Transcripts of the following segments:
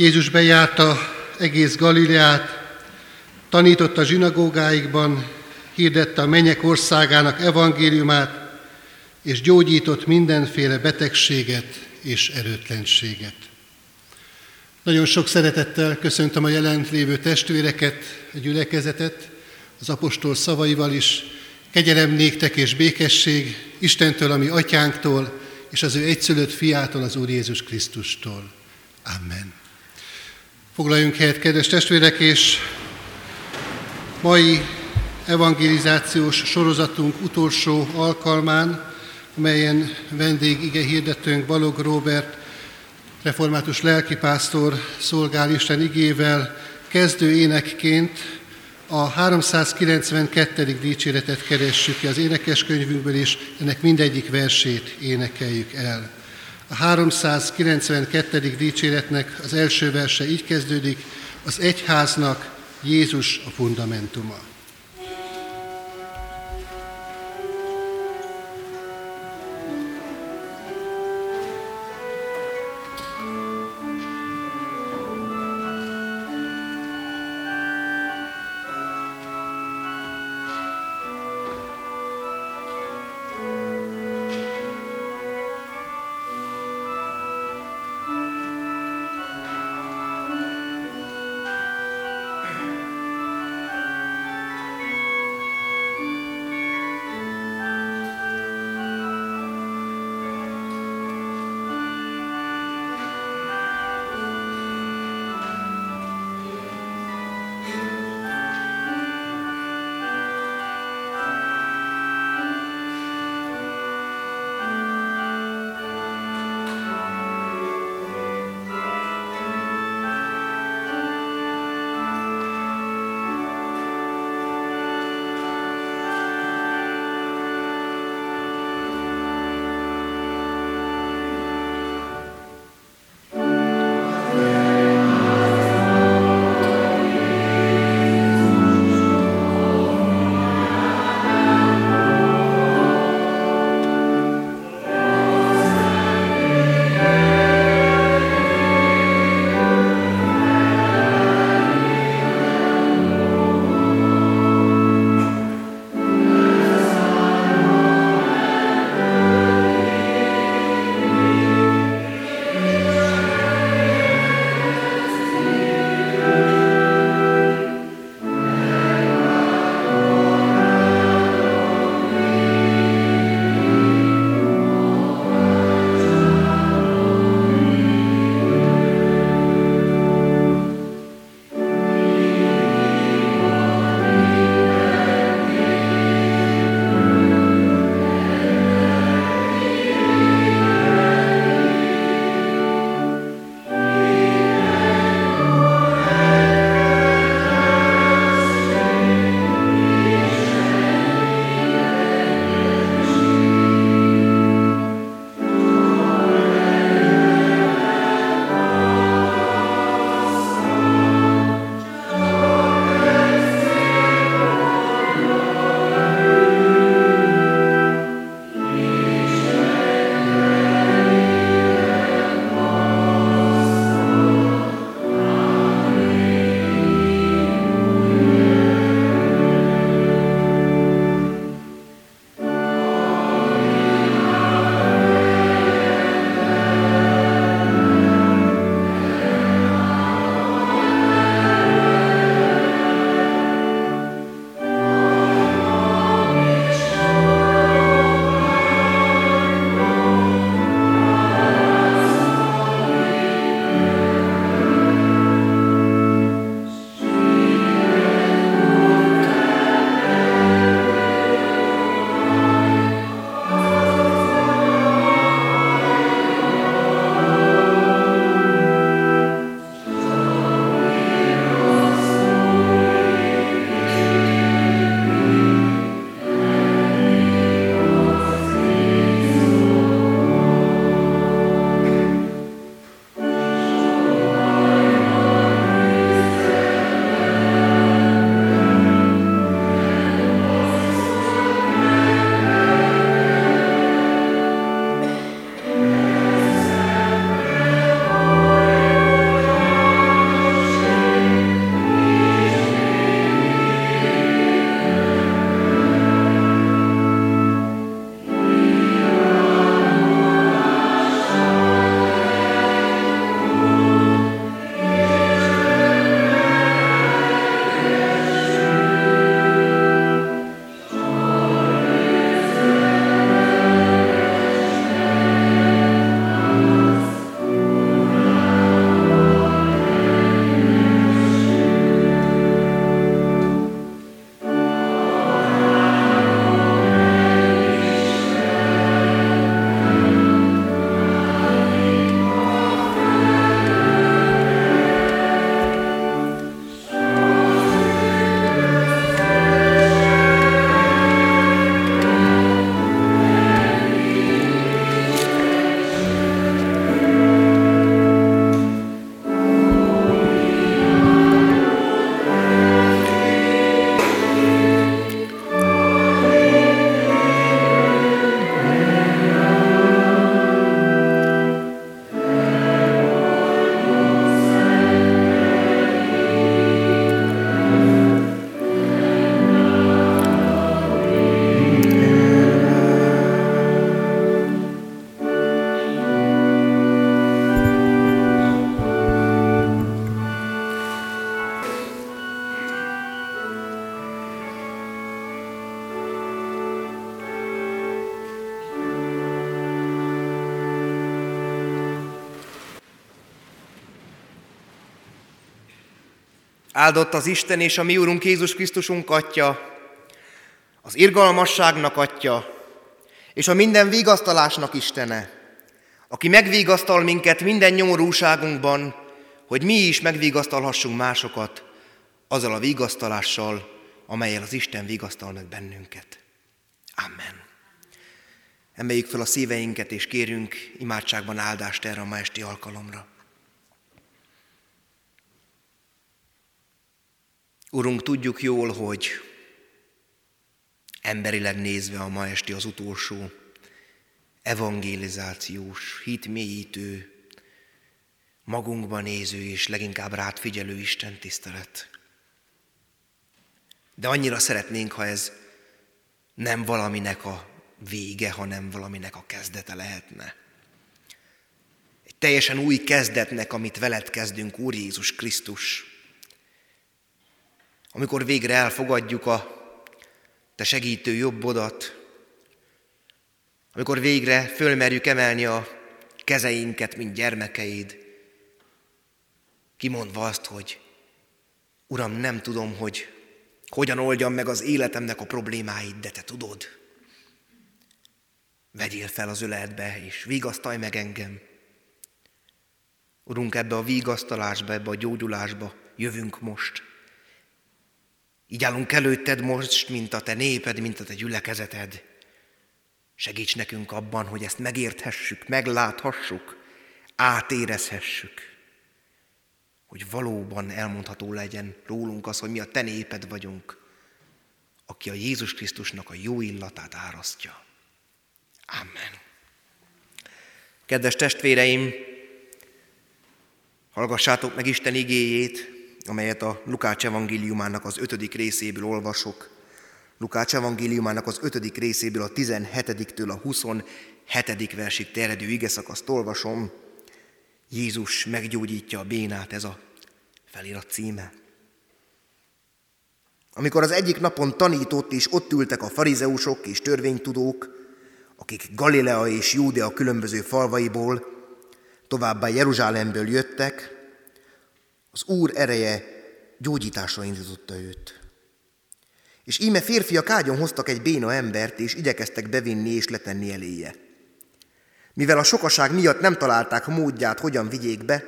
Jézus bejárta egész Galileát, tanította zsinagógáikban, hirdette a mennyek országának evangéliumát, és gyógyított mindenféle betegséget és erőtlenséget. Nagyon sok szeretettel köszöntöm a jelent lévő testvéreket, a gyülekezetet, az apostol szavaival is. Kegyelem néktek és békesség Istentől, ami atyánktól, és az ő egyszülött fiától, az Úr Jézus Krisztustól. Amen. Foglaljunk helyet, kedves testvérek, és mai evangelizációs sorozatunk utolsó alkalmán, amelyen vendég ige hirdetőnk Balog Róbert, református lelkipásztor szolgál Isten igével, kezdő énekként a 392. dicséretet keressük ki az énekeskönyvünkből, és ennek mindegyik versét énekeljük el. A 392. dicséretnek az első verse így kezdődik, az egyháznak Jézus a fundamentuma. Áldott az Isten és a mi Úrunk Jézus Krisztusunk Atya, az irgalmasságnak Atya, és a minden vigasztalásnak Istene, aki megvigasztal minket minden nyomorúságunkban, hogy mi is megvigasztalhassunk másokat azzal a vigasztalással, amelyel az Isten vigasztal meg bennünket. Amen. Emeljük fel a szíveinket, és kérünk imádságban áldást erre a ma esti alkalomra. Urunk, tudjuk jól, hogy emberileg nézve a ma esti az utolsó evangelizációs, hitmélyítő, magunkban néző és leginkább rád figyelő Isten tisztelet. De annyira szeretnénk, ha ez nem valaminek a vége, hanem valaminek a kezdete lehetne. Egy teljesen új kezdetnek, amit veled kezdünk, Úr Jézus Krisztus. Amikor végre elfogadjuk a te segítő jobbodat, amikor végre fölmerjük emelni a kezeinket, mint gyermekeid, kimondva azt, hogy Uram, nem tudom, hogy hogyan oldjam meg az életemnek a problémáit, de te tudod. Vegyél fel az öletbe, és vigasztalj meg engem. Urunk, ebbe a vigasztalásba, ebbe a gyógyulásba jövünk most. Így állunk előtted most, mint a te néped, mint a te gyülekezeted. Segíts nekünk abban, hogy ezt megérthessük, megláthassuk, átérezhessük, hogy valóban elmondható legyen rólunk az, hogy mi a te néped vagyunk, aki a Jézus Krisztusnak a jó illatát árasztja. Amen. Kedves testvéreim, hallgassátok meg Isten igéjét, amelyet a Lukács evangéliumának az ötödik részéből olvasok. Lukács evangéliumának az ötödik részéből a 17-től a 27. versig terjedő igeszakaszt olvasom. Jézus meggyógyítja a bénát, ez a felirat címe. Amikor az egyik napon tanított, és ott ültek a farizeusok és törvénytudók, akik Galilea és Júdea különböző falvaiból, továbbá Jeruzsálemből jöttek, az Úr ereje gyógyításra indította őt. És íme férfiak ágyon hoztak egy béna embert, és igyekeztek bevinni és letenni eléje. Mivel a sokaság miatt nem találták módját, hogyan vigyék be,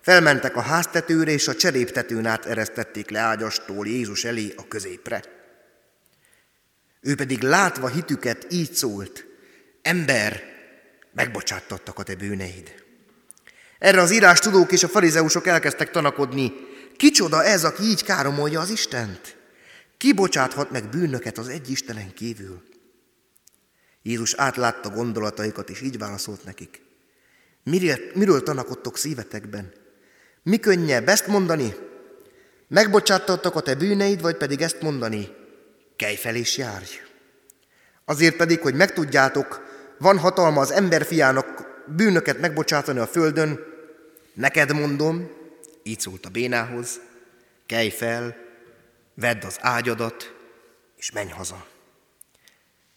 felmentek a háztetőre, és a cseréptetőn át eresztették le ágyastól Jézus elé a középre. Ő pedig látva hitüket így szólt, ember, megbocsáttattak a te bűneid. Erre az írás tudók és a farizeusok elkezdtek tanakodni, kicsoda ez, aki így káromolja az Istent? Ki bocsáthat meg bűnöket az egy Istenen kívül? Jézus átlátta gondolataikat, és így válaszolt nekik. Miről, miről tanakodtok szívetekben? Mi könnyebb ezt mondani? Megbocsáttattak a te bűneid, vagy pedig ezt mondani? Kelj fel és járj! Azért pedig, hogy megtudjátok, van hatalma az emberfiának bűnöket megbocsátani a földön, neked mondom, így szólt a bénához, kelj fel, vedd az ágyadat, és menj haza.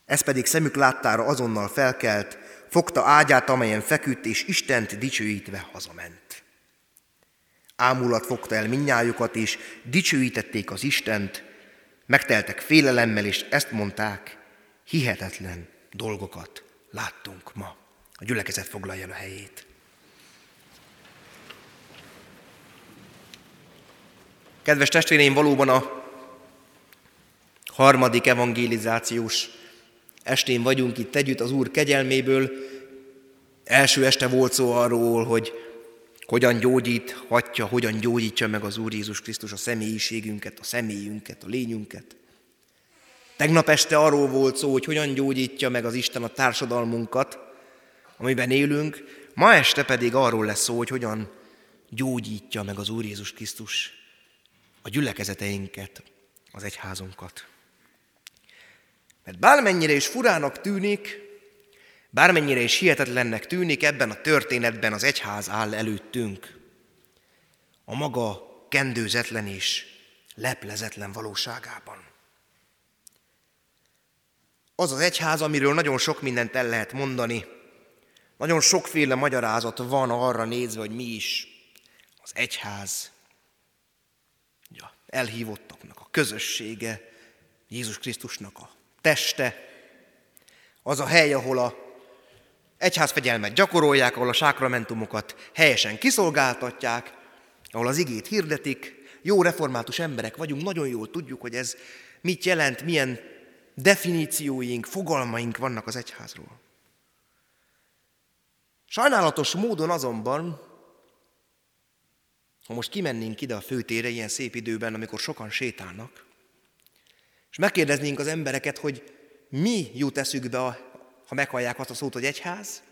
Ez pedig szemük láttára azonnal felkelt, fogta ágyát, amelyen feküdt, és Istent dicsőítve hazament. Ámulat fogta el minnyájukat, és dicsőítették az Istent, megteltek félelemmel, és ezt mondták, hihetetlen dolgokat láttunk ma. A gyülekezet foglalja a helyét. Kedves testvéreim, valóban a harmadik evangelizációs estén vagyunk itt együtt az Úr kegyelméből. Első este volt szó arról, hogy hogyan gyógyíthatja, hogyan gyógyítja meg az Úr Jézus Krisztus a személyiségünket, a személyünket, a lényünket. Tegnap este arról volt szó, hogy hogyan gyógyítja meg az Isten a társadalmunkat, amiben élünk, ma este pedig arról lesz szó, hogy hogyan gyógyítja meg az Úr Jézus Krisztus a gyülekezeteinket, az egyházunkat. Mert bármennyire is furának tűnik, bármennyire is hihetetlennek tűnik, ebben a történetben az egyház áll előttünk. A maga kendőzetlen és leplezetlen valóságában. Az az egyház, amiről nagyon sok mindent el lehet mondani, nagyon sokféle magyarázat van arra nézve, hogy mi is az egyház. Elhívottaknak a közössége, Jézus Krisztusnak a teste, az a hely, ahol a egyházfegyelmet gyakorolják, ahol a sákramentumokat helyesen kiszolgáltatják, ahol az igét hirdetik, jó református emberek vagyunk, nagyon jól tudjuk, hogy ez mit jelent, milyen definícióink, fogalmaink vannak az egyházról. Sajnálatos módon azonban, ha most kimennénk ide a főtére ilyen szép időben, amikor sokan sétálnak, és megkérdeznénk az embereket, hogy mi jut eszükbe, ha meghallják azt a szót, hogy egyház,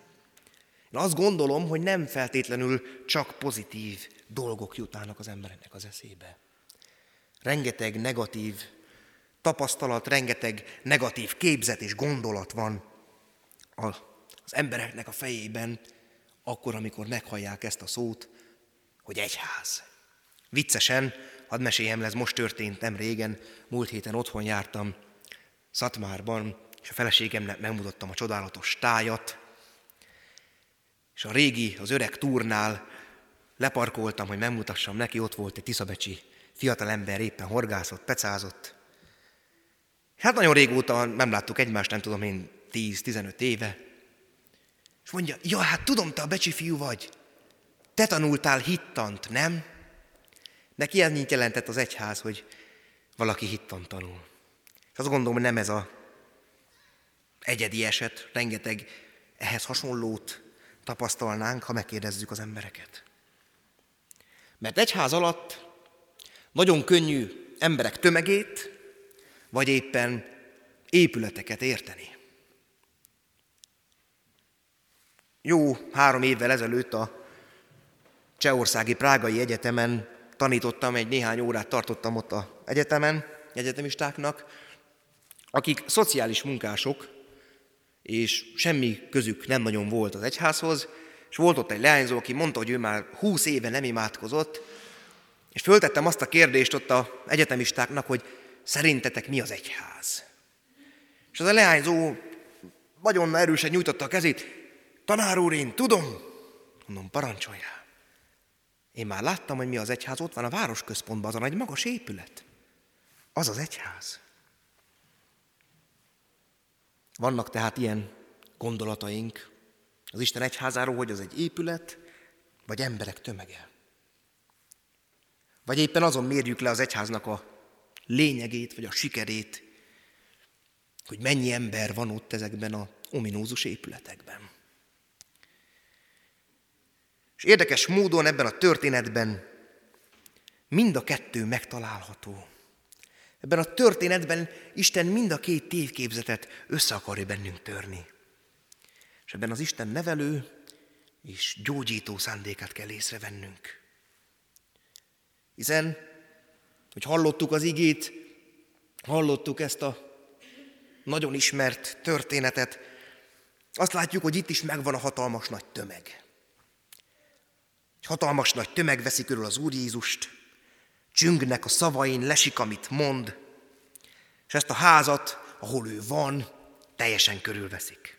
én azt gondolom, hogy nem feltétlenül csak pozitív dolgok jutnának az embereknek az eszébe. Rengeteg negatív tapasztalat, rengeteg negatív képzet és gondolat van az embereknek a fejében, akkor, amikor meghallják ezt a szót, hogy egyház. Viccesen, hadd meséljem ez most történt nem régen, múlt héten otthon jártam Szatmárban, és a feleségemnek megmutattam a csodálatos tájat, és a régi, az öreg túrnál leparkoltam, hogy megmutassam neki, ott volt egy tiszabecsi fiatalember, éppen horgászott, pecázott. Hát nagyon régóta nem láttuk egymást, nem tudom én, 10-15 éve. És mondja, ja, hát tudom, te a becsi fiú vagy. Te tanultál hittant, nem? Neki ez nincs jelentett az egyház, hogy valaki hittant tanul. És azt gondolom, hogy nem ez a egyedi eset, rengeteg ehhez hasonlót tapasztalnánk, ha megkérdezzük az embereket. Mert egyház alatt nagyon könnyű emberek tömegét, vagy éppen épületeket érteni. Jó három évvel ezelőtt a Csehországi Prágai Egyetemen tanítottam, egy néhány órát tartottam ott a egyetemen, egyetemistáknak, akik szociális munkások, és semmi közük nem nagyon volt az egyházhoz, és volt ott egy leányzó, aki mondta, hogy ő már húsz éve nem imádkozott, és föltettem azt a kérdést ott a egyetemistáknak, hogy szerintetek mi az egyház? És az a leányzó nagyon erősen nyújtotta a kezét, tanár úr, én tudom, mondom, parancsoljál. Én már láttam, hogy mi az egyház, ott van a városközpontban, az a nagy magas épület. Az az egyház. Vannak tehát ilyen gondolataink az Isten egyházáról, hogy az egy épület, vagy emberek tömege. Vagy éppen azon mérjük le az egyháznak a lényegét, vagy a sikerét, hogy mennyi ember van ott ezekben a ominózus épületekben. És érdekes módon ebben a történetben mind a kettő megtalálható. Ebben a történetben Isten mind a két tévképzetet össze akarja bennünk törni. És ebben az Isten nevelő és gyógyító szándékát kell észrevennünk. Hiszen, hogy hallottuk az igét, hallottuk ezt a nagyon ismert történetet, azt látjuk, hogy itt is megvan a hatalmas nagy tömeg. Egy hatalmas nagy tömeg veszi körül az Úr Jézust, csüngnek a szavain, lesik, amit mond, és ezt a házat, ahol ő van, teljesen körülveszik.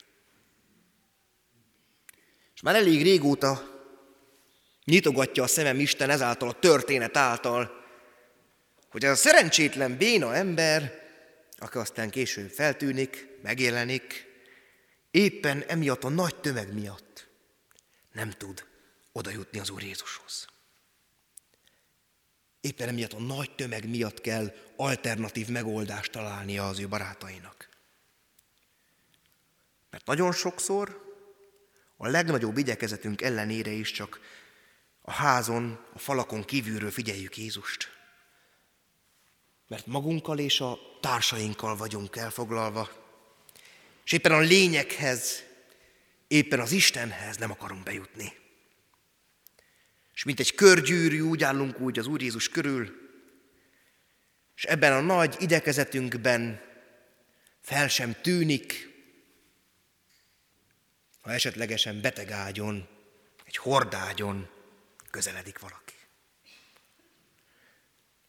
És már elég régóta nyitogatja a szemem Isten ezáltal a történet által, hogy ez a szerencsétlen béna ember, aki aztán később feltűnik, megjelenik, éppen emiatt a nagy tömeg miatt nem tud oda jutni az Úr Jézushoz. Éppen emiatt a nagy tömeg miatt kell alternatív megoldást találnia az ő barátainak. Mert nagyon sokszor a legnagyobb igyekezetünk ellenére is csak a házon, a falakon kívülről figyeljük Jézust. Mert magunkkal és a társainkkal vagyunk elfoglalva, és éppen a lényekhez, éppen az Istenhez nem akarunk bejutni. És mint egy körgyűrű úgy állunk úgy az Úr Jézus körül, és ebben a nagy idekezetünkben fel sem tűnik, ha esetlegesen betegágyon, egy hordágyon közeledik valaki.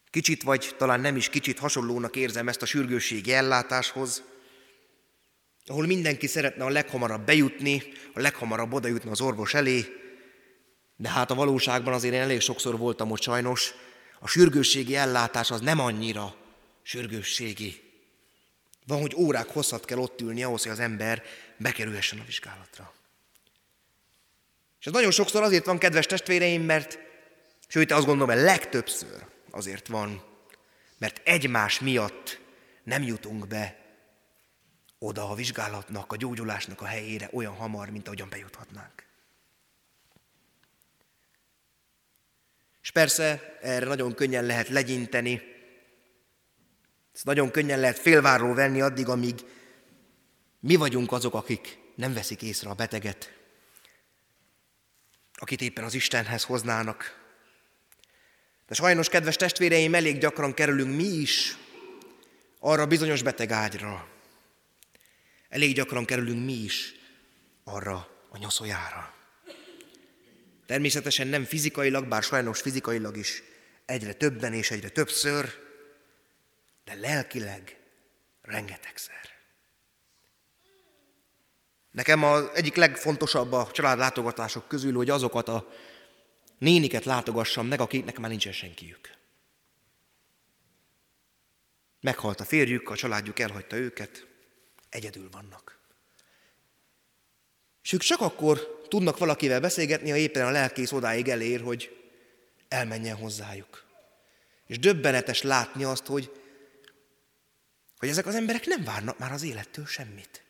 Kicsit vagy talán nem is kicsit hasonlónak érzem ezt a sürgősségi ellátáshoz, ahol mindenki szeretne a leghamarabb bejutni, a leghamarabb odajutni az orvos elé, de hát a valóságban azért én elég sokszor voltam ott sajnos, a sürgősségi ellátás az nem annyira sürgősségi. Van, hogy órák hosszat kell ott ülni ahhoz, hogy az ember bekerülhessen a vizsgálatra. És ez nagyon sokszor azért van, kedves testvéreim, mert, sőt, azt gondolom, hogy legtöbbször azért van, mert egymás miatt nem jutunk be oda a vizsgálatnak, a gyógyulásnak a helyére olyan hamar, mint ahogyan bejuthatnánk. És persze erre nagyon könnyen lehet legyinteni, ezt nagyon könnyen lehet félvárról venni addig, amíg mi vagyunk azok, akik nem veszik észre a beteget, akit éppen az Istenhez hoznának. De sajnos, kedves testvéreim, elég gyakran kerülünk mi is arra bizonyos beteg ágyra. Elég gyakran kerülünk mi is arra a nyoszójára. Természetesen nem fizikailag, bár sajnos fizikailag is egyre többen és egyre többször, de lelkileg rengetegszer. Nekem az egyik legfontosabb a családlátogatások közül, hogy azokat a néniket látogassam meg, akiknek már nincsen senkiük. Meghalt a férjük, a családjuk elhagyta őket, egyedül vannak. És ők csak akkor tudnak valakivel beszélgetni, ha éppen a lelkész odáig elér, hogy elmenjen hozzájuk. És döbbenetes látni azt, hogy, hogy ezek az emberek nem várnak már az élettől semmit.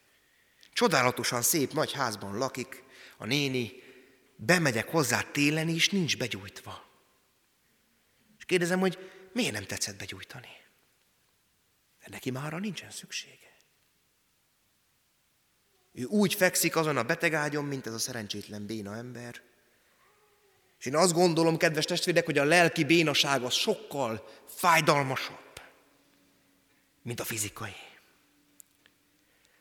Csodálatosan szép nagy házban lakik, a néni, bemegyek hozzá télen, és nincs begyújtva. És kérdezem, hogy miért nem tetszett begyújtani? Mert neki már nincsen szüksége. Ő úgy fekszik azon a betegágyon, mint ez a szerencsétlen béna ember. És én azt gondolom, kedves testvérek, hogy a lelki bénaság az sokkal fájdalmasabb, mint a fizikai.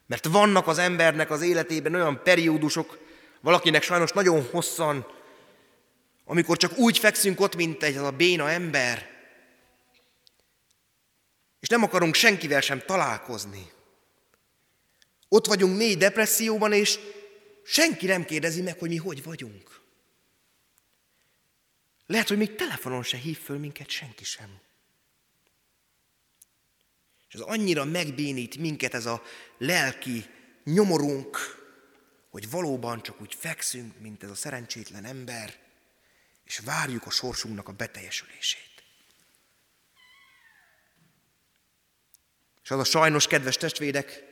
Mert vannak az embernek az életében olyan periódusok, valakinek sajnos nagyon hosszan, amikor csak úgy fekszünk ott, mint egy az a béna ember, és nem akarunk senkivel sem találkozni. Ott vagyunk mély depresszióban, és senki nem kérdezi meg, hogy mi hogy vagyunk. Lehet, hogy még telefonon se hív föl minket senki sem. És az annyira megbénít minket ez a lelki nyomorunk, hogy valóban csak úgy fekszünk, mint ez a szerencsétlen ember, és várjuk a sorsunknak a beteljesülését. És az a sajnos, kedves testvérek,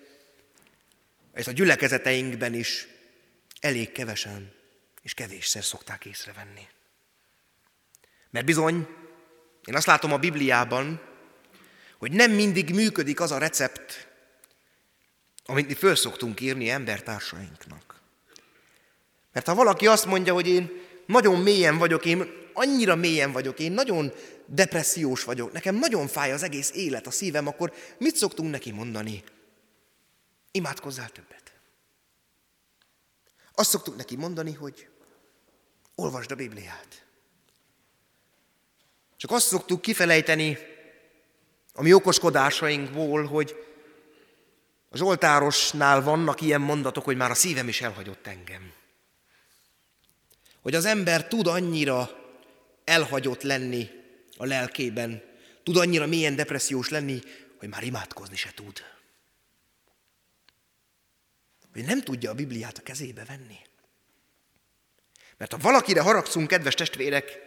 ezt a gyülekezeteinkben is elég kevesen és kevésszer szokták észrevenni. Mert bizony, én azt látom a Bibliában, hogy nem mindig működik az a recept, amit mi föl szoktunk írni embertársainknak. Mert ha valaki azt mondja, hogy én nagyon mélyen vagyok, én annyira mélyen vagyok, én nagyon depressziós vagyok, nekem nagyon fáj az egész élet, a szívem, akkor mit szoktunk neki mondani? Imádkozzál többet. Azt szoktuk neki mondani, hogy olvasd a Bibliát. Csak azt szoktuk kifelejteni a mi okoskodásainkból, hogy a Zsoltárosnál vannak ilyen mondatok, hogy már a szívem is elhagyott engem. Hogy az ember tud annyira elhagyott lenni a lelkében, tud annyira mélyen depressziós lenni, hogy már imádkozni se tud hogy nem tudja a Bibliát a kezébe venni. Mert ha valakire haragszunk, kedves testvérek,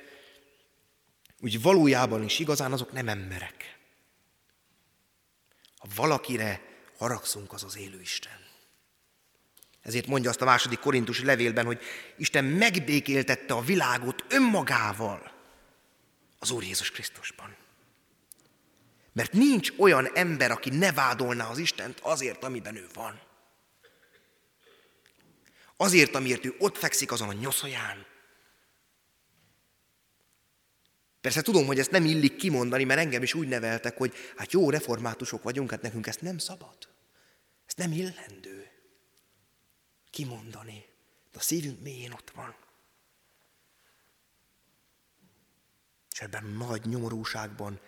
úgy valójában is igazán azok nem emberek. Ha valakire haragszunk, az az élő Isten. Ezért mondja azt a második korintusi levélben, hogy Isten megbékéltette a világot önmagával az Úr Jézus Krisztusban. Mert nincs olyan ember, aki ne vádolná az Istent azért, amiben ő van. Azért, amiért ő ott fekszik azon a nyoszaján. Persze tudom, hogy ezt nem illik kimondani, mert engem is úgy neveltek, hogy hát jó reformátusok vagyunk, hát nekünk ezt nem szabad. Ez nem illendő kimondani. De a szívünk mélyén ott van. És ebben nagy nyomorúságban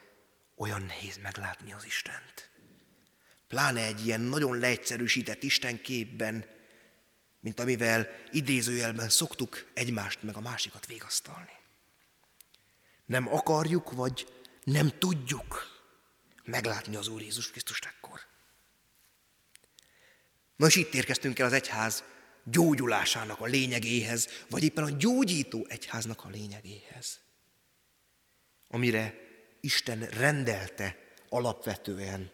olyan nehéz meglátni az Istent. Pláne egy ilyen nagyon leegyszerűsített Isten képben, mint amivel idézőjelben szoktuk egymást meg a másikat végasztalni. Nem akarjuk, vagy nem tudjuk meglátni az Úr Jézus Krisztust ekkor. Nos, itt érkeztünk el az egyház gyógyulásának a lényegéhez, vagy éppen a gyógyító egyháznak a lényegéhez, amire Isten rendelte alapvetően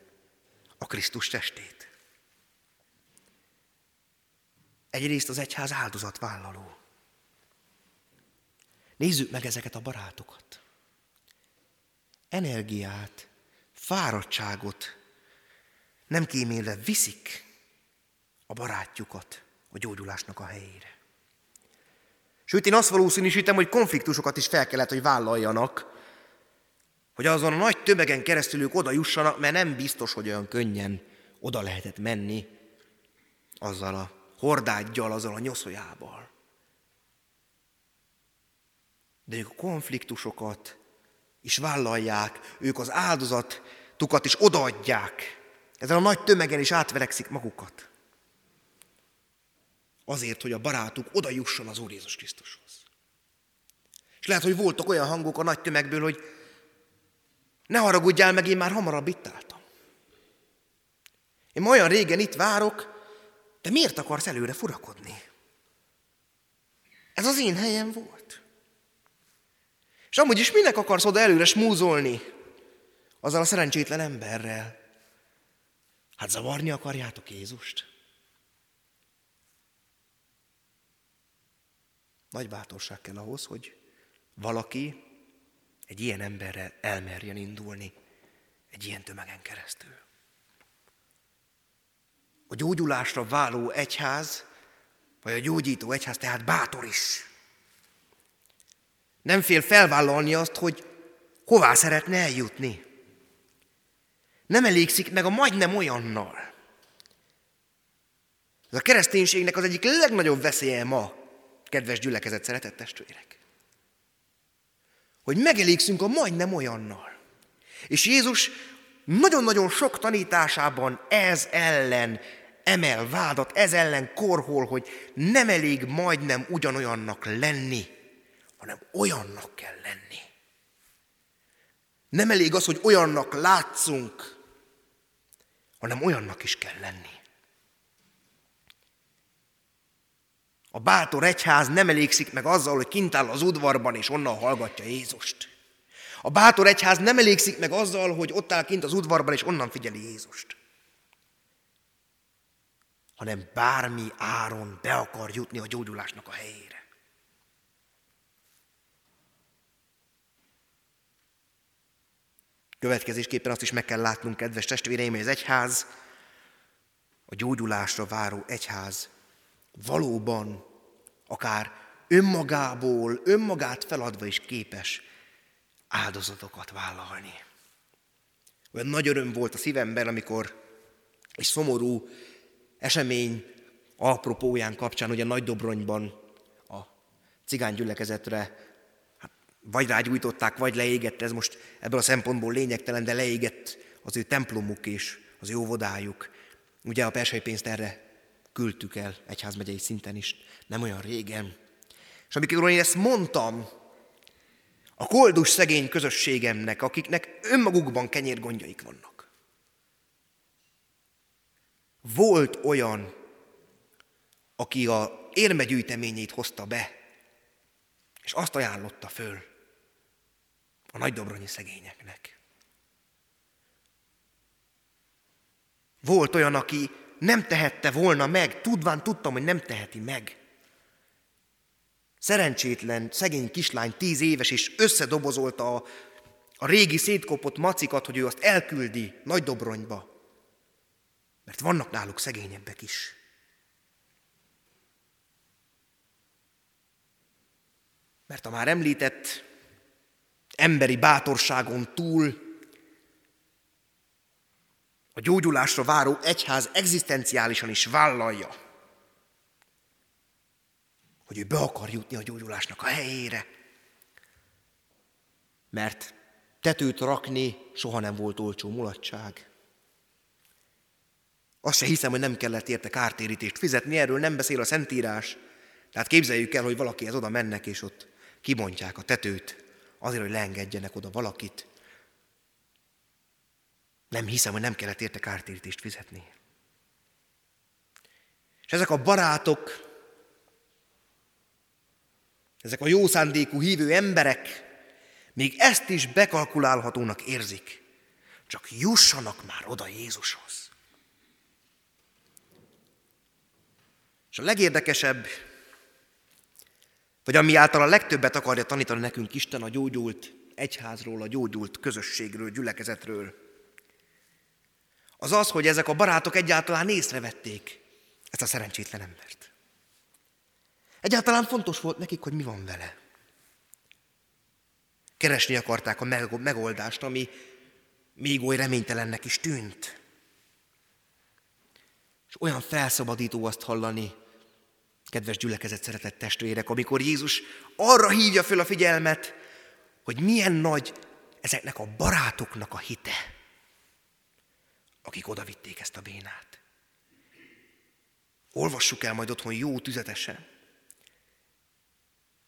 a Krisztus testét. Egyrészt az egyház áldozatvállaló. Nézzük meg ezeket a barátokat. Energiát, fáradtságot nem kímélve viszik a barátjukat a gyógyulásnak a helyére. Sőt, én azt valószínűsítem, hogy konfliktusokat is fel kellett, hogy vállaljanak, hogy azon a nagy tömegen keresztül ők oda jussanak, mert nem biztos, hogy olyan könnyen oda lehetett menni azzal a hordágyjal, azzal a nyoszójával. De ők a konfliktusokat is vállalják, ők az áldozatukat is odaadják. Ezen a nagy tömegen is átverekszik magukat. Azért, hogy a barátuk oda jusson az Úr Jézus Krisztushoz. És lehet, hogy voltak olyan hangok a nagy tömegből, hogy ne haragudjál meg, én már hamarabb itt álltam. Én olyan régen itt várok, de miért akarsz előre furakodni? Ez az én helyem volt. És amúgy is minek akarsz oda előre smúzolni azzal a szerencsétlen emberrel? Hát zavarni akarjátok Jézust? Nagy bátorság kell ahhoz, hogy valaki egy ilyen emberrel elmerjen indulni egy ilyen tömegen keresztül. A gyógyulásra váló egyház, vagy a gyógyító egyház tehát bátor is. Nem fél felvállalni azt, hogy hová szeretne eljutni. Nem elégszik meg a majdnem olyannal. Ez a kereszténységnek az egyik legnagyobb veszélye ma, kedves gyülekezet, szeretett testvérek. Hogy megelégszünk a majdnem olyannal. És Jézus nagyon-nagyon sok tanításában ez ellen emel vádat, ez ellen korhol, hogy nem elég majdnem ugyanolyannak lenni, hanem olyannak kell lenni. Nem elég az, hogy olyannak látszunk, hanem olyannak is kell lenni. A bátor egyház nem elégszik meg azzal, hogy kint áll az udvarban, és onnan hallgatja Jézust. A bátor egyház nem elégszik meg azzal, hogy ott áll kint az udvarban, és onnan figyeli Jézust. Hanem bármi áron be akar jutni a gyógyulásnak a helyére. Következésképpen azt is meg kell látnunk, kedves testvéreim, hogy az egyház, a gyógyulásra váró egyház valóban akár önmagából, önmagát feladva is képes áldozatokat vállalni. Olyan nagy öröm volt a szívemben, amikor egy szomorú esemény apropóján kapcsán, ugye Nagy Dobronyban a cigány gyülekezetre hát, vagy rágyújtották, vagy leégett, ez most ebből a szempontból lényegtelen, de leégett az ő templomuk és az ő óvodájuk. Ugye a persei pénzt erre küldtük el egyházmegyei szinten is, nem olyan régen. És amikor én ezt mondtam a koldus szegény közösségemnek, akiknek önmagukban kenyérgondjaik vannak, volt olyan, aki a érmegyűjteményét hozta be, és azt ajánlotta föl a nagy dobronyi szegényeknek. Volt olyan, aki nem tehette volna meg, tudván tudtam, hogy nem teheti meg. Szerencsétlen, szegény kislány, tíz éves, és összedobozolta a, a régi szétkopott macikat, hogy ő azt elküldi Nagy Dobronyba. Mert vannak náluk szegényebbek is. Mert a már említett emberi bátorságon túl a gyógyulásra váró egyház egzisztenciálisan is vállalja, hogy ő be akar jutni a gyógyulásnak a helyére. Mert tetőt rakni soha nem volt olcsó mulatság. Azt se hiszem, hogy nem kellett érte kártérítést fizetni, erről nem beszél a Szentírás. Tehát képzeljük el, hogy valakihez oda mennek, és ott kibontják a tetőt azért, hogy leengedjenek oda valakit. Nem hiszem, hogy nem kellett érte kártérítést fizetni. És ezek a barátok, ezek a jó szándékú hívő emberek még ezt is bekalkulálhatónak érzik. Csak jussanak már oda Jézushoz. És a legérdekesebb, vagy ami által a legtöbbet akarja tanítani nekünk Isten a gyógyult egyházról, a gyógyult közösségről, gyülekezetről, az az, hogy ezek a barátok egyáltalán észrevették ezt a szerencsétlen embert. Egyáltalán fontos volt nekik, hogy mi van vele. Keresni akarták a megoldást, ami még oly reménytelennek is tűnt. És olyan felszabadító azt hallani, kedves gyülekezet szeretett testvérek, amikor Jézus arra hívja föl a figyelmet, hogy milyen nagy ezeknek a barátoknak a hite, akik odavitték ezt a bénát. Olvassuk el majd otthon jó tüzetesen.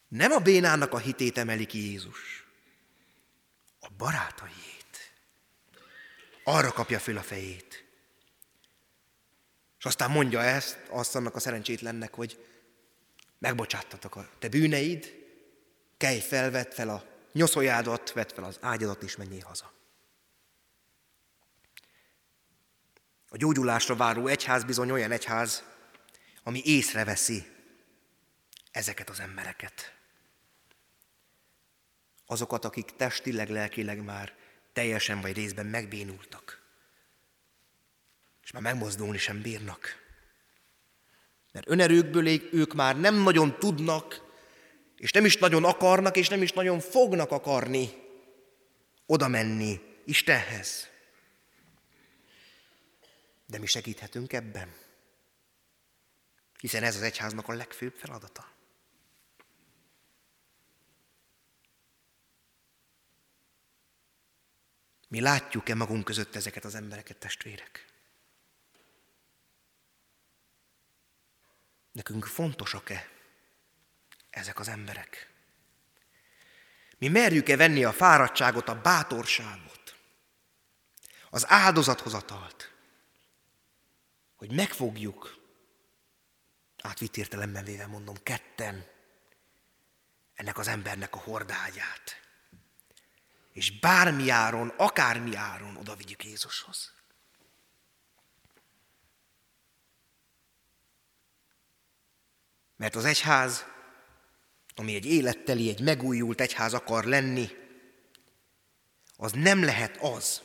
Nem a bénának a hitét emeli ki Jézus, a barátaiét. Arra kapja föl a fejét. És aztán mondja ezt, azt annak a szerencsétlennek, hogy megbocsáttatok a te bűneid, kelj fel, vedd fel a nyoszoljádat, vedd fel az ágyadat, és menjél haza. A gyógyulásra váró egyház bizony olyan egyház, ami észreveszi ezeket az embereket. Azokat, akik testileg, lelkileg már teljesen vagy részben megbénultak. És már megmozdulni sem bírnak. Mert önerőkből ők már nem nagyon tudnak, és nem is nagyon akarnak, és nem is nagyon fognak akarni oda menni Istenhez. De mi segíthetünk ebben. Hiszen ez az egyháznak a legfőbb feladata. Mi látjuk-e magunk között ezeket az embereket, testvérek? Nekünk fontosak-e ezek az emberek? Mi merjük-e venni a fáradtságot, a bátorságot, az áldozathozatalt, hogy megfogjuk, átvitt értelemben véve mondom, ketten, ennek az embernek a hordágyát. És bármi áron, akármi áron oda vigyük Jézushoz. Mert az egyház, ami egy életteli, egy megújult egyház akar lenni, az nem lehet az,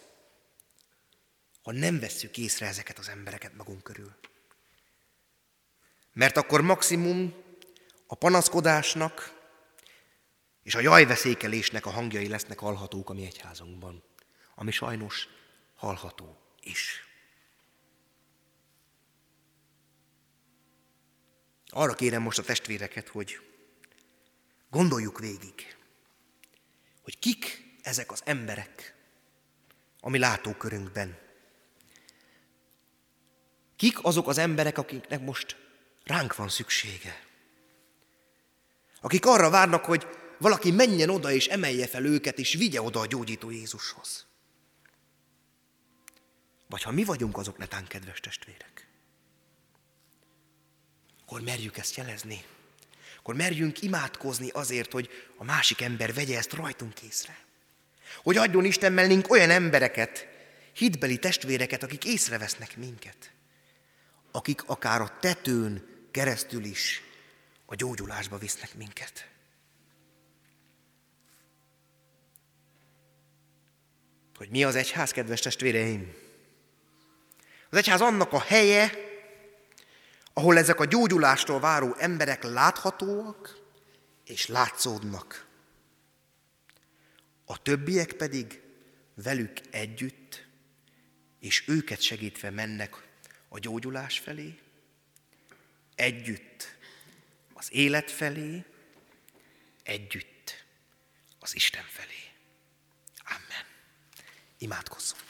ha nem vesszük észre ezeket az embereket magunk körül. Mert akkor maximum a panaszkodásnak és a jajveszékelésnek a hangjai lesznek hallhatók a mi egyházunkban, ami sajnos hallható is. Arra kérem most a testvéreket, hogy gondoljuk végig, hogy kik ezek az emberek a mi látókörünkben. Kik azok az emberek, akiknek most ránk van szüksége? Akik arra várnak, hogy valaki menjen oda és emelje fel őket, és vigye oda a gyógyító Jézushoz. Vagy ha mi vagyunk azok netán, kedves testvérek akkor merjük ezt jelezni. Akkor merjünk imádkozni azért, hogy a másik ember vegye ezt rajtunk észre. Hogy adjon Isten mellénk olyan embereket, hitbeli testvéreket, akik észrevesznek minket. Akik akár a tetőn keresztül is a gyógyulásba visznek minket. Hogy mi az egyház, kedves testvéreim? Az egyház annak a helye, ahol ezek a gyógyulástól váró emberek láthatóak és látszódnak. A többiek pedig velük együtt, és őket segítve mennek a gyógyulás felé, együtt az élet felé, együtt az Isten felé. Amen. Imádkozzunk.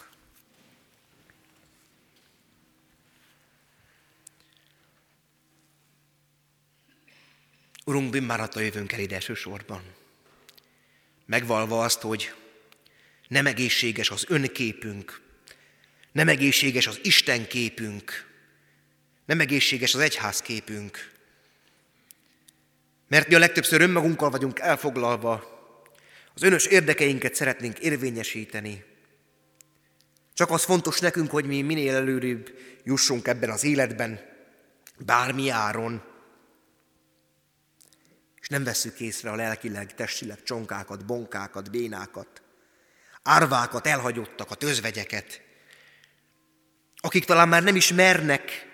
Urunk, bűnbánatta jövőnk el ide elsősorban. megvalva azt, hogy nem egészséges az önképünk, nem egészséges az Isten képünk, nem egészséges az egyház képünk. Mert mi a legtöbbször önmagunkkal vagyunk elfoglalva, az önös érdekeinket szeretnénk érvényesíteni. Csak az fontos nekünk, hogy mi minél előrébb jussunk ebben az életben, bármi áron. Nem veszük észre a lelkileg, testileg csonkákat, bonkákat, bénákat, árvákat, elhagyottakat, özvegyeket, akik talán már nem is mernek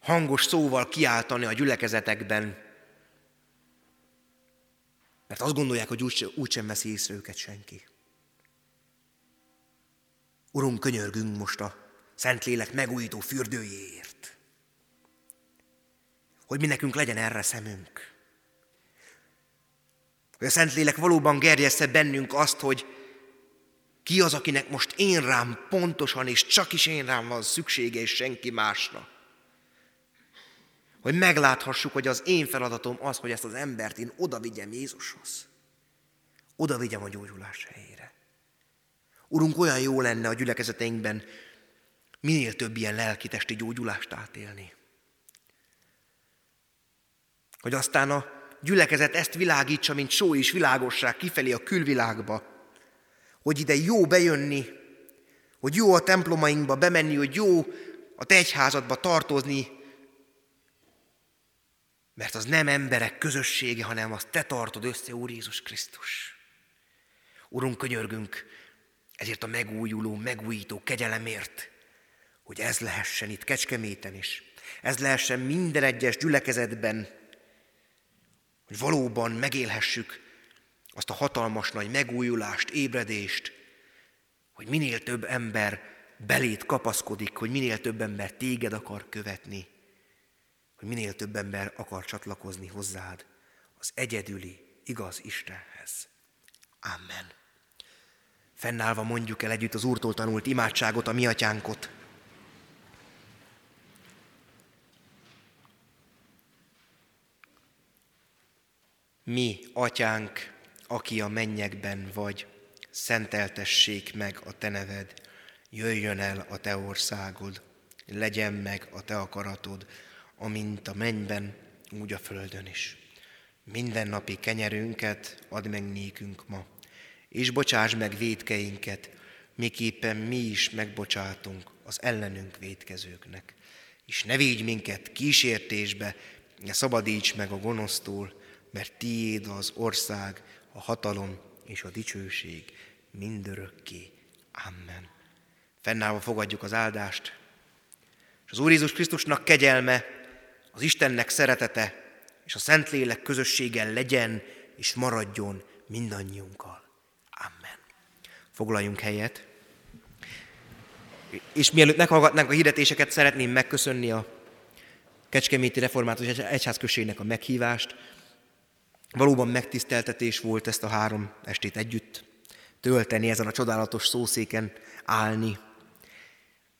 hangos szóval kiáltani a gyülekezetekben, mert azt gondolják, hogy úgy, úgysem veszi észre őket senki. Urunk, könyörgünk most a Szentlélek megújító fürdőjéért, hogy mi nekünk legyen erre szemünk. Hogy a Szentlélek valóban gerjessze bennünk azt, hogy ki az, akinek most én rám pontosan, és csak is én rám van szüksége, és senki másra. Hogy megláthassuk, hogy az én feladatom az, hogy ezt az embert én oda vigyem Jézushoz. Oda vigyem a gyógyulás helyére. Urunk, olyan jó lenne a gyülekezeteinkben minél több ilyen lelki-testi gyógyulást átélni. Hogy aztán a gyülekezet ezt világítsa, mint só és világosság kifelé a külvilágba, hogy ide jó bejönni, hogy jó a templomainkba bemenni, hogy jó a te egyházadba tartozni, mert az nem emberek közössége, hanem azt te tartod össze, Úr Jézus Krisztus. Urunk, könyörgünk ezért a megújuló, megújító kegyelemért, hogy ez lehessen itt Kecskeméten is, ez lehessen minden egyes gyülekezetben, hogy valóban megélhessük azt a hatalmas nagy megújulást, ébredést, hogy minél több ember belét kapaszkodik, hogy minél több ember téged akar követni, hogy minél több ember akar csatlakozni hozzád, az egyedüli, igaz Istenhez. Amen. Fennállva mondjuk el együtt az Úrtól tanult imádságot, a mi atyánkot. Mi, atyánk, aki a mennyekben vagy, szenteltessék meg a te neved, jöjjön el a te országod, legyen meg a te akaratod, amint a mennyben, úgy a földön is. Minden napi kenyerünket add meg nékünk ma, és bocsáss meg védkeinket, miképpen mi is megbocsátunk az ellenünk védkezőknek. És ne védj minket kísértésbe, ne szabadíts meg a gonosztól, mert tiéd az ország, a hatalom és a dicsőség mindörökké. Amen. Fennállva fogadjuk az áldást, és az Úr Jézus Krisztusnak kegyelme, az Istennek szeretete és a Szentlélek közösséggel legyen és maradjon mindannyiunkkal. Amen. Foglaljunk helyet. És mielőtt meghallgatnánk a hirdetéseket, szeretném megköszönni a Kecskeméti Református Egyházközségnek a meghívást, Valóban megtiszteltetés volt ezt a három estét együtt tölteni, ezen a csodálatos szószéken állni,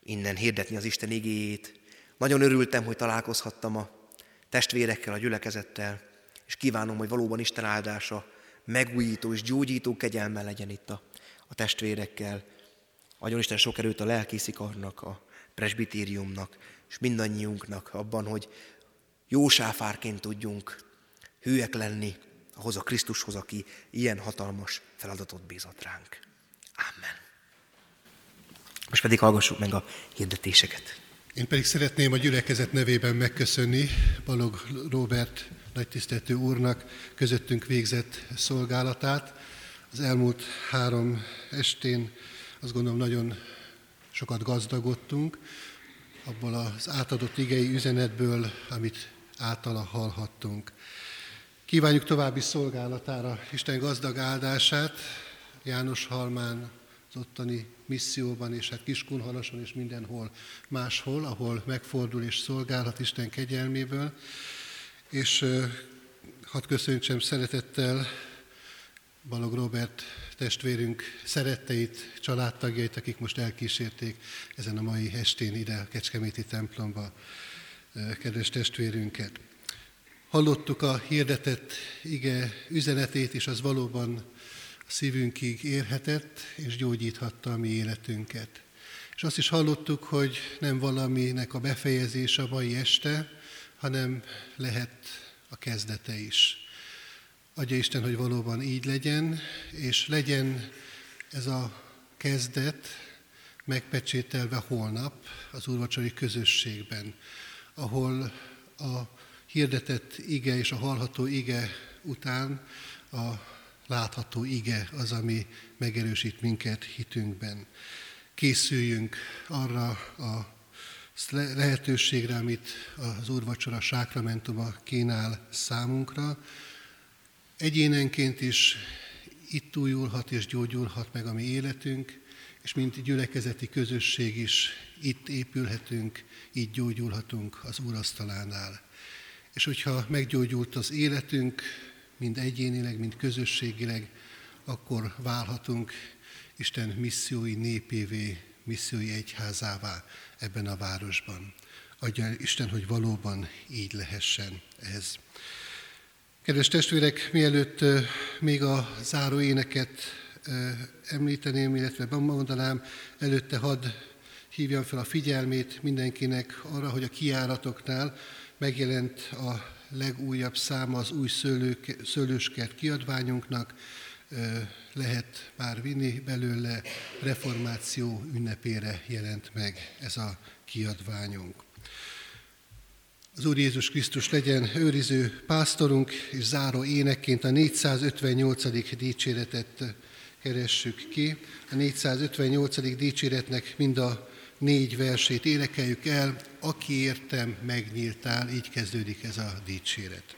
innen hirdetni az Isten igéjét. Nagyon örültem, hogy találkozhattam a testvérekkel, a gyülekezettel, és kívánom, hogy valóban Isten áldása megújító és gyógyító kegyelme legyen itt a, a testvérekkel. Adjon Isten sok erőt a lelkészikarnak, a presbitériumnak, és mindannyiunknak abban, hogy jó sáfárként tudjunk hűek lenni ahhoz a Krisztushoz, aki ilyen hatalmas feladatot bízott ránk. Amen. Most pedig hallgassuk meg a hirdetéseket. Én pedig szeretném a gyülekezet nevében megköszönni Balog Robert nagytiszteltő úrnak közöttünk végzett szolgálatát. Az elmúlt három estén azt gondolom nagyon sokat gazdagodtunk, abból az átadott igei üzenetből, amit általa hallhattunk. Kívánjuk további szolgálatára Isten gazdag áldását, János Halmán, az ottani misszióban, és hát Kiskunhalason és mindenhol máshol, ahol megfordul és szolgálhat Isten kegyelméből. És hadd köszöntsem szeretettel Balog Robert testvérünk szeretteit, családtagjait, akik most elkísérték ezen a mai estén ide a Kecskeméti templomba kedves testvérünket. Hallottuk a hirdetett ige üzenetét, és az valóban szívünkig érhetett, és gyógyíthatta a mi életünket. És azt is hallottuk, hogy nem valaminek a befejezése a mai este, hanem lehet a kezdete is. Adja Isten, hogy valóban így legyen, és legyen ez a kezdet megpecsételve holnap az úrvacsori közösségben, ahol a hirdetett ige és a hallható ige után a látható ige az, ami megerősít minket hitünkben. Készüljünk arra a lehetőségre, amit az Úrvacsora sákramentuma kínál számunkra. Egyénenként is itt újulhat és gyógyulhat meg a mi életünk, és mint gyülekezeti közösség is itt épülhetünk, így gyógyulhatunk az Úrasztalánál. És hogyha meggyógyult az életünk, mind egyénileg, mind közösségileg, akkor válhatunk Isten missziói népévé, missziói egyházává ebben a városban. Adja Isten, hogy valóban így lehessen ez. Kedves testvérek, mielőtt még a záró éneket említeném, illetve bemondanám, előtte hadd hívjam fel a figyelmét mindenkinek arra, hogy a kiáratoknál megjelent a legújabb száma az új szőlők, szőlőskert kiadványunknak, lehet már vinni belőle, reformáció ünnepére jelent meg ez a kiadványunk. Az Úr Jézus Krisztus legyen őriző pásztorunk, és záró énekként a 458. dicséretet keressük ki. A 458. dicséretnek mind a négy versét énekeljük el, aki értem megnyíltál, így kezdődik ez a dicséret.